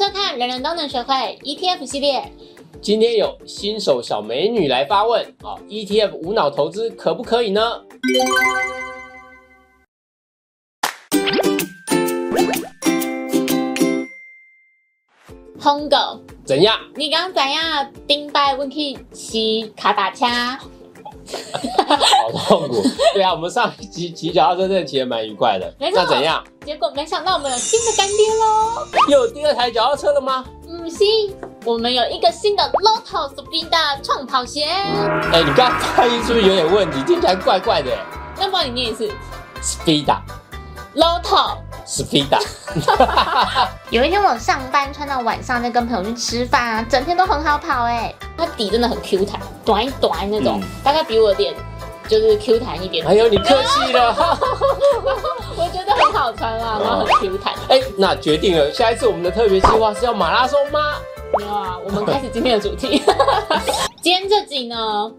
收看人人都能学会 ETF 系列。今天有新手小美女来发问啊，ETF 无脑投资可不可以呢？红狗，怎样？你刚怎样？顶拜温去骑卡达车？好痛苦。对啊，我们上一集骑脚踏车真的骑得蛮愉快的。没错那怎样？结果没想到我们有新的干爹喽！又有第二台脚踏车了吗？嗯，行，我们有一个新的 Lotus Speed 的创跑鞋。哎、你刚刚发音是不是有点问题？听起来怪怪的。那不然你念一次 Speeda。Lotus。Speeda。有一天我上班穿到晚上，再跟朋友去吃饭啊，整天都很好跑哎、它底真的很 Q 弹，短一短那种，嗯大概比我的脸就是 Q 弹一点。哎呦，你客气了。我觉得很好穿啊，然后很 Q 弹。哎、那决定了，下一次我们的特别计划是要马拉松吗？没有啊，我们开始今天的主题。今天这集呢，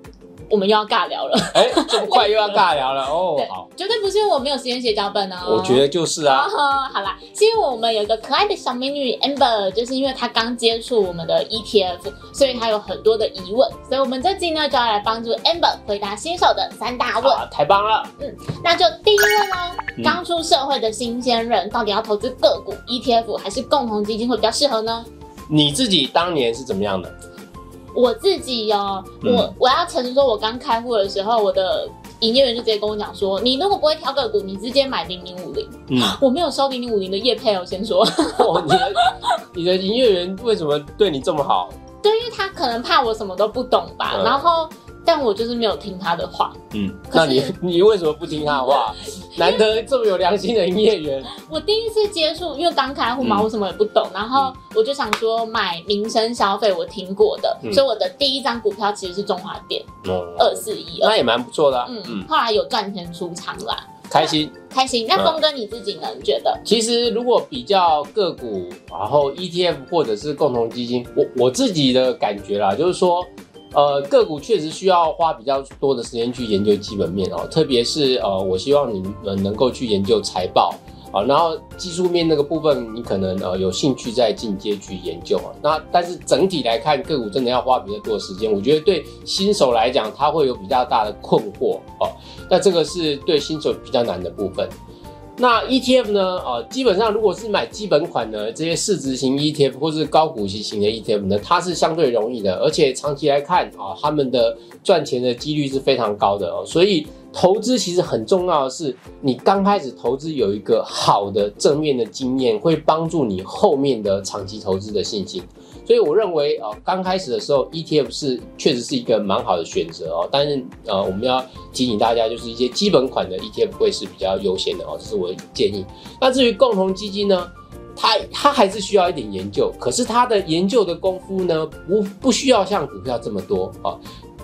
我们又要尬聊了。哎、这么快又要尬聊了 哦对。好，绝对不是因为我没有时间写脚本哦。我觉得就是啊。哦，好啦，是因为我们有一个可爱的小美女 Amber，就是因为她刚接触我们的 ETF，所以她有很多的疑问，所以我们这集呢就要来帮助 Amber 回答新手的三大问。啊，太棒了！嗯那就第一问喽，嗯刚出社会的新鲜人到底要投资个股、ETF 还是共同基金会比较适合呢？你自己当年是怎么样的？我自己哦，嗯我我要诚实说，我刚开户的时候，我的营业员就直接跟我讲说，你如果不会挑个股，你直接买零零五零。嗯，我没有收零零五零的业配哦，先说。哦，你的你的营业员为什么对你这么好？对，因为他可能怕我什么都不懂吧，嗯然后但我就是没有听他的话。嗯，那你 你为什么不听他的话？难得这么有良心的营业员，我第一次接触，因为刚开户嘛，嗯我什么也不懂，然后我就想说买民生消费，我听过的，嗯所以我的第一张股票其实是中华电哦，二四一二。那也蛮不错的啊。嗯，嗯，后来有赚钱出场啦，开心。开心。那嗯峰哥你自己呢？你觉得？其实如果比较个股，然后 ETF 或者是共同基金，我我自己的感觉啦，就是说。呃，个股确实需要花比较多的时间去研究基本面哦，特别是呃，我希望你们能够去研究财报啊，然后技术面那个部分，你可能呃有兴趣再进阶去研究啊。那但是整体来看，个股真的要花比较多的时间，我觉得对新手来讲，他会有比较大的困惑哦。那这个是对新手比较难的部分。那 ETF 呢？呃，基本上如果是买基本款的这些市值型 ETF 或是高股息型的 ETF 呢，它是相对容易的，而且长期来看啊，他们的赚钱的几率是非常高的哦。所以投资其实很重要的是，你刚开始投资有一个好的正面的经验，会帮助你后面的长期投资的信心。所以我认为，呃，刚开始的时候，ETF 是确实是一个蛮好的选择哦。但是，呃，我们要提醒大家，就是一些基本款的 ETF 会是比较优先的哦，这是我的建议。那至于共同基金呢，它它还是需要一点研究，可是它的研究的功夫呢，不不需要像股票这么多啊。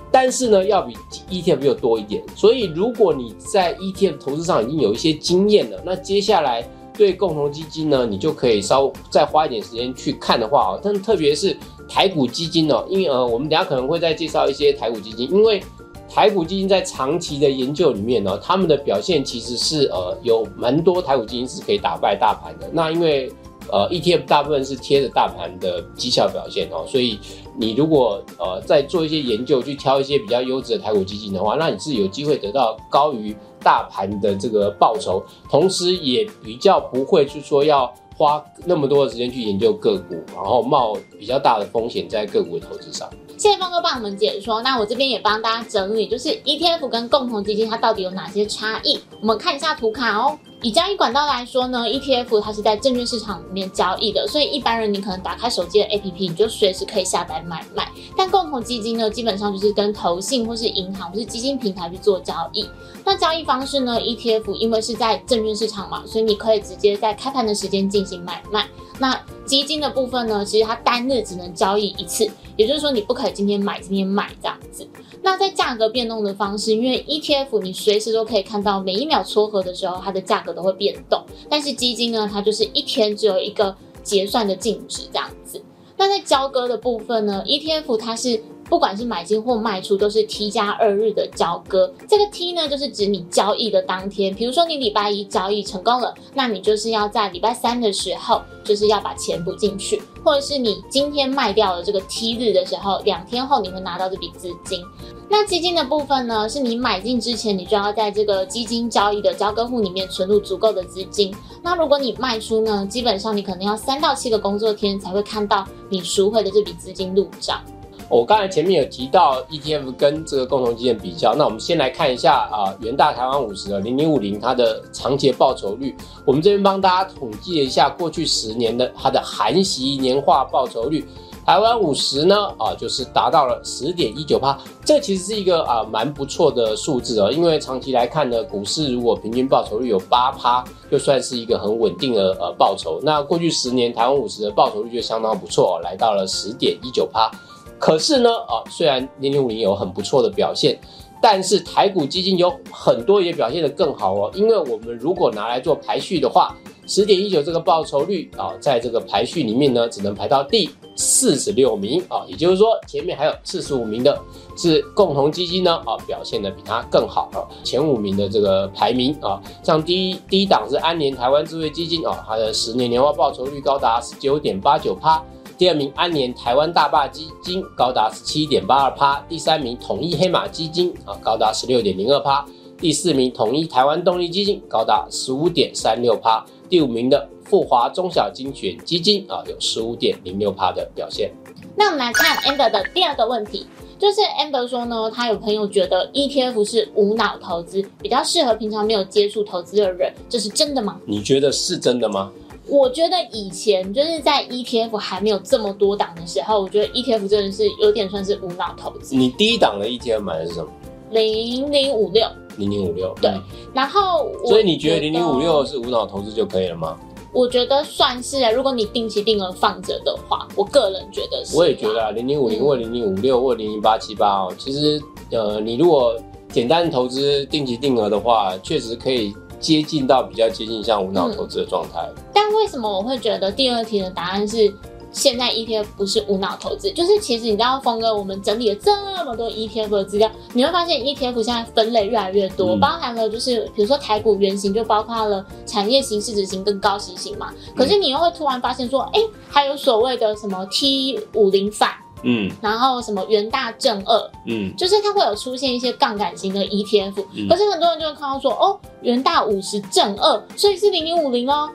但是呢，要比 ETF 又多一点。所以，如果你在 ETF 投资上已经有一些经验了，那接下来对共同基金呢，你就可以稍再花一点时间去看的话啊。但特别是台股基金哦，因为呃，我们等下可能会再介绍一些台股基金，因为台股基金在长期的研究里面呢，他们的表现其实是呃有蛮多台股基金是可以打败大盘的。那因为呃 ETF 大部分是贴着大盘的绩效表现哦，所以你如果呃再做一些研究，去挑一些比较优质的台股基金的话，那你是有机会得到高于大盘的这个报酬，同时也比较不会去说要花那么多的时间去研究个股，然后冒比较大的风险在个股的投资上。谢谢峰哥帮我们解说。那我这边也帮大家整理，就是 ETF 跟共同基金它到底有哪些差异？我们看一下图卡哦。以交易管道来说呢，ETF 它是在证券市场里面交易的，所以一般人你可能打开手机的 APP，你就随时可以下载买卖。但共同基金呢，基本上就是跟投信或是银行或是基金平台去做交易。那交易方式呢，ETF 因为是在证券市场嘛，所以你可以直接在开盘的时间进行买卖。那基金的部分呢，其实它单日只能交易一次，也就是说你不可以今天买今天卖这样子。那在价格变动的方式，因为 ETF 你随时都可以看到每一秒撮合的时候，它的价格都会变动，但是基金呢，它就是一天只有一个结算的净值这样子。那在交割的部分呢，ETF 它是不管是买进或卖出，都是 T 加二日的交割。这个 T 呢，就是指你交易的当天。比如说你礼拜一交易成功了，那你就是要在礼拜三的时候，就是要把钱补进去，或者是你今天卖掉了这个 T 日的时候，两天后你会拿到这笔资金。那基金的部分呢，是你买进之前，你就要在这个基金交易的交割户里面存入足够的资金。那如果你卖出呢，基本上你可能要三到七个工作天才会看到你赎回的这笔资金入账。我刚才前面有提到 ETF 跟这个共同基金比较，那我们先来看一下啊，元大台湾五十的零零五零它的长期报酬率。我们这边帮大家统计了一下过去十年的它的含息年化报酬率。台湾五十呢，啊，就是达到了十点一九趴，这其实是一个啊蛮不错的数字哦。因为长期来看呢，股市如果平均报酬率有八趴，就算是一个很稳定的呃报酬。那过去十年台湾五十的报酬率就相当不错，来到了十点一九趴。可是呢，啊，虽然零零五零有很不错的表现，但是台股基金有很多也表现得更好哦。因为我们如果拿来做排序的话，十点一九这个报酬率啊，在这个排序里面呢，只能排到第。四十六名啊，也就是说前面还有四十五名的是共同基金呢啊，表现的比它更好啊。前五名的这个排名啊，像第一第一档是安联台湾智慧基金啊，它的十年年化报酬率高达十九点八九趴。第二名安联台湾大坝基金高达十七点八二趴。第三名统一黑马基金啊，高达十六点零二趴。第四名统一台湾动力基金高达十五点三六趴。第五名的。富华中小精选基金啊，有十五点零六趴的表现。那我们来看 Amber 的第二个问题，就是 Amber 说呢，他有朋友觉得 ETF 是无脑投资，比较适合平常没有接触投资的人，这是真的吗？你觉得是真的吗？我觉得以前就是在 ETF 还没有这么多档的时候，我觉得 ETF 真的是有点算是无脑投资。你第一档的 ETF 买的是什么？零零五六。零零五六。对。然后，所以你觉得零零五六是无脑投资就可以了吗？我觉得算是啊，如果你定期定额放着的话，我个人觉得是。我也觉得啊，零零五零或零零五六或零零八七八哦，其实呃，你如果简单投资定期定额的话，确实可以接近到比较接近像无脑投资的状态。但为什么我会觉得第二题的答案是？现在 ETF 不是无脑投资，就是其实你知道，峰哥，我们整理了这么多 ETF 的资料，你会发现 ETF 现在分类越来越多，包含了就是比如说台股原型就包括了产业型、市值型跟高息型嘛。可是你又会突然发现说，哎，还有所谓的什么 T 五零反，嗯，然后什么元大正二，嗯，就是它会有出现一些杠杆型的 ETF，可是很多人就会看到说，哦，元大五十正二，所以是零零五零哦。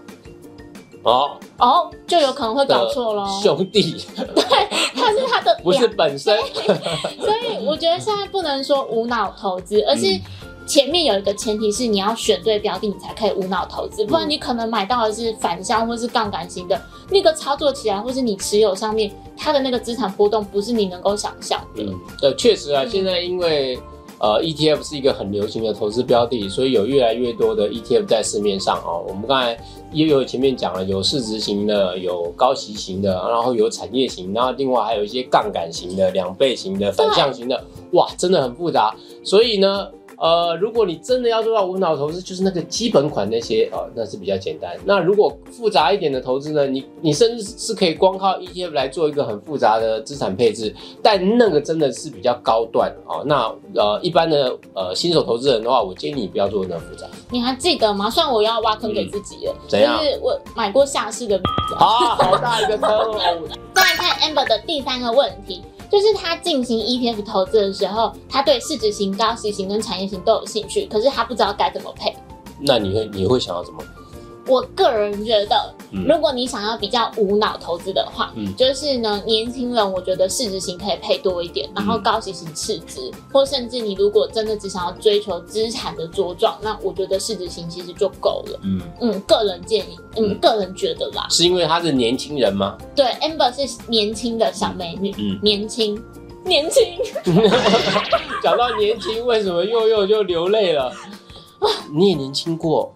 哦哦，就有可能会搞错喽。兄弟，对，它是它的，不是本身。所以我觉得现在不能说无脑投资，而是前面有一个前提是你要选对标的，你才可以无脑投资。不然你可能买到的是反向或是杠杆型的，那个操作起来或是你持有上面，它的那个资产波动不是你能够想象的。嗯，对，确实啊，现在因为。呃，ETF 是一个很流行的投资标的，所以有越来越多的 ETF 在市面上哦。我们刚才也有前面讲了，有市值型的，有高息型的，然后有产业型，然后另外还有一些杠杆型的、两倍型的、反向型的，哇，真的很复杂。所以呢。呃，如果你真的要做到无脑投资，就是那个基本款那些啊，那是比较简单。那如果复杂一点的投资呢，你你甚至是可以光靠 ETF 来做一个很复杂的资产配置，但那个真的是比较高端啊。那呃，一般的呃新手投资人的话，我建议你不要做那么复杂。你还记得吗？虽然我要挖坑给自己了，怎样？就是我买过下市的啊，好大一个坑哦。再来看 Amber 的第三个问题。就是他进行 ETF 投资的时候，他对市值型、高息型跟产业型都有兴趣，可是他不知道该怎么配。那你会你会想要怎么？我个人觉得，如果你想要比较无脑投资的话，就是呢，年轻人我觉得市值型可以配多一点，然后高息型次值，或甚至你如果真的只想要追求资产的茁壮，那我觉得市值型其实就够了。嗯嗯，个人建议，嗯，个人觉得啦。是因为他是年轻人吗？对，Amber 是年轻的小美女，嗯，年轻，年轻。讲到年轻，为什么又又就流泪了？你也年轻过。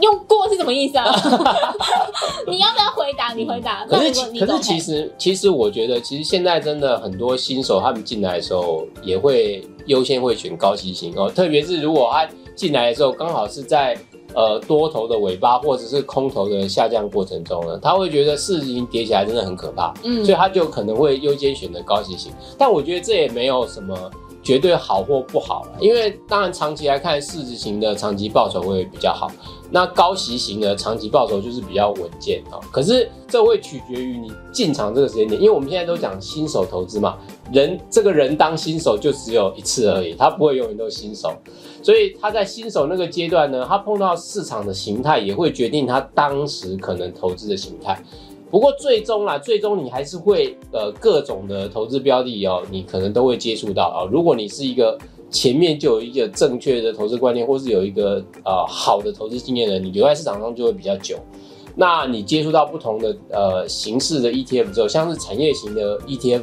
用过是什么意思啊？你要不要回答？你回答。可是可是其实其实我觉得，其实现在真的很多新手他们进来的时候，也会优先会选高息型哦。特别是如果他进来的时候刚好是在呃多头的尾巴或者是空头的下降过程中呢，他会觉得市值型跌起来真的很可怕，嗯所以他就可能会优先选择高息型。但我觉得这也没有什么绝对好或不好了因为当然长期来看，市值型的长期报酬会比较好，那高息型的长期报酬就是比较稳健啊、可是这会取决于你进场这个时间点，因为我们现在都讲新手投资嘛，人这个人当新手就只有一次而已，他不会永远都新手，所以他在新手那个阶段呢，他碰到市场的形态也会决定他当时可能投资的形态。不过最终啦，最终你还是会呃各种的投资标的哦，你可能都会接触到啊、如果你是一个前面就有一个正确的投资观念，或是有一个呃好的投资经验的人，你留在市场上就会比较久。那你接触到不同的呃形式的 ETF 之后，像是产业型的 ETF，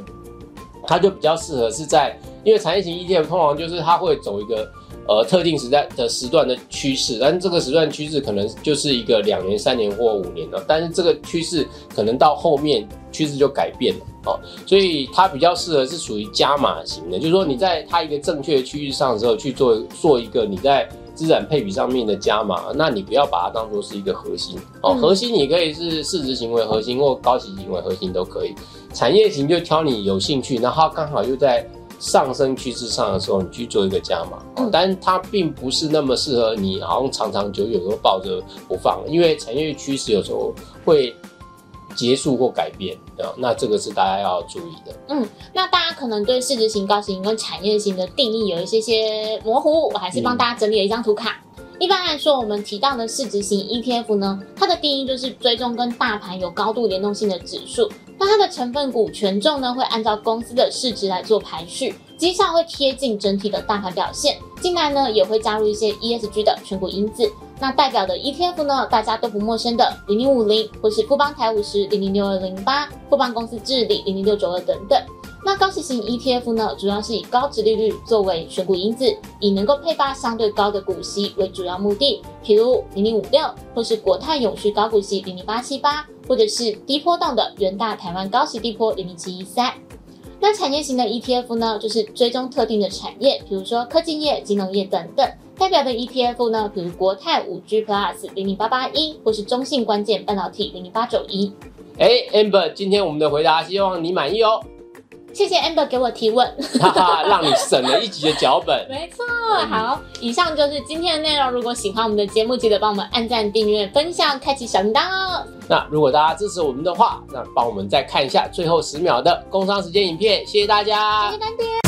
它就比较适合是在，因为产业型 ETF 通常就是它会走一个呃特定时代的时段的趋势，但是这个时段趋势可能就是一个两年、三年或五年了，但是这个趋势可能到后面趋势就改变了哦，所以它比较适合是属于加码型的，就是说你在它一个正确的区域上的时候去做做一个你在资产配比上面的加码，那你不要把它当做是一个核心哦，嗯核心你可以是市值行为核心或高息行为核心都可以，产业型就挑你有兴趣，然后它刚好又在上升趋势上的时候，你去做一个加码。但是它并不是那么适合你，好像长长久久都抱着不放，因为产业趋势有时候会结束或改变啊，那这个是大家要注意的。嗯那大家可能对市值型、高型跟产业型的定义有一些些模糊，我还是帮大家整理了一张图卡。一般来说，我们提到的市值型 ETF 呢，它的定义就是追踪跟大盘有高度联动性的指数。那它的成分股权重呢，会按照公司的市值来做排序，绩效会贴近整体的大盘表现。进来呢，也会加入一些 ESG 的选股因子。那代表的 ETF 呢，大家都不陌生的零零五零，或是富邦台五十零零六二零八、富邦公司治理零零六九二等等。那高息型 ETF 呢，主要是以高值利率作为选股因子，以能够配发相对高的股息为主要目的，譬如零零五六，或是国泰永续高股息零零八七八，或者是低波动的元大台湾高息低波零零七一三。那产业型的 ETF 呢，就是追踪特定的产业，比如说科技业、金融业等等。代表的 ETF 呢，比如国泰五 G Plus 零零八八一，或是中信关键半导体零零八九一。哎，Amber，今天我们的回答希望你满意哦，谢谢 Amber 给我提问。哈哈，让你省了一集的脚本。没错，好，以上就是今天的内容。如果喜欢我们的节目，记得帮我们按赞、订阅、分享、开启小铃铛哦。那如果大家支持我们的话，那帮我们再看一下最后十秒的工商时间影片，谢谢大家，谢谢干爹。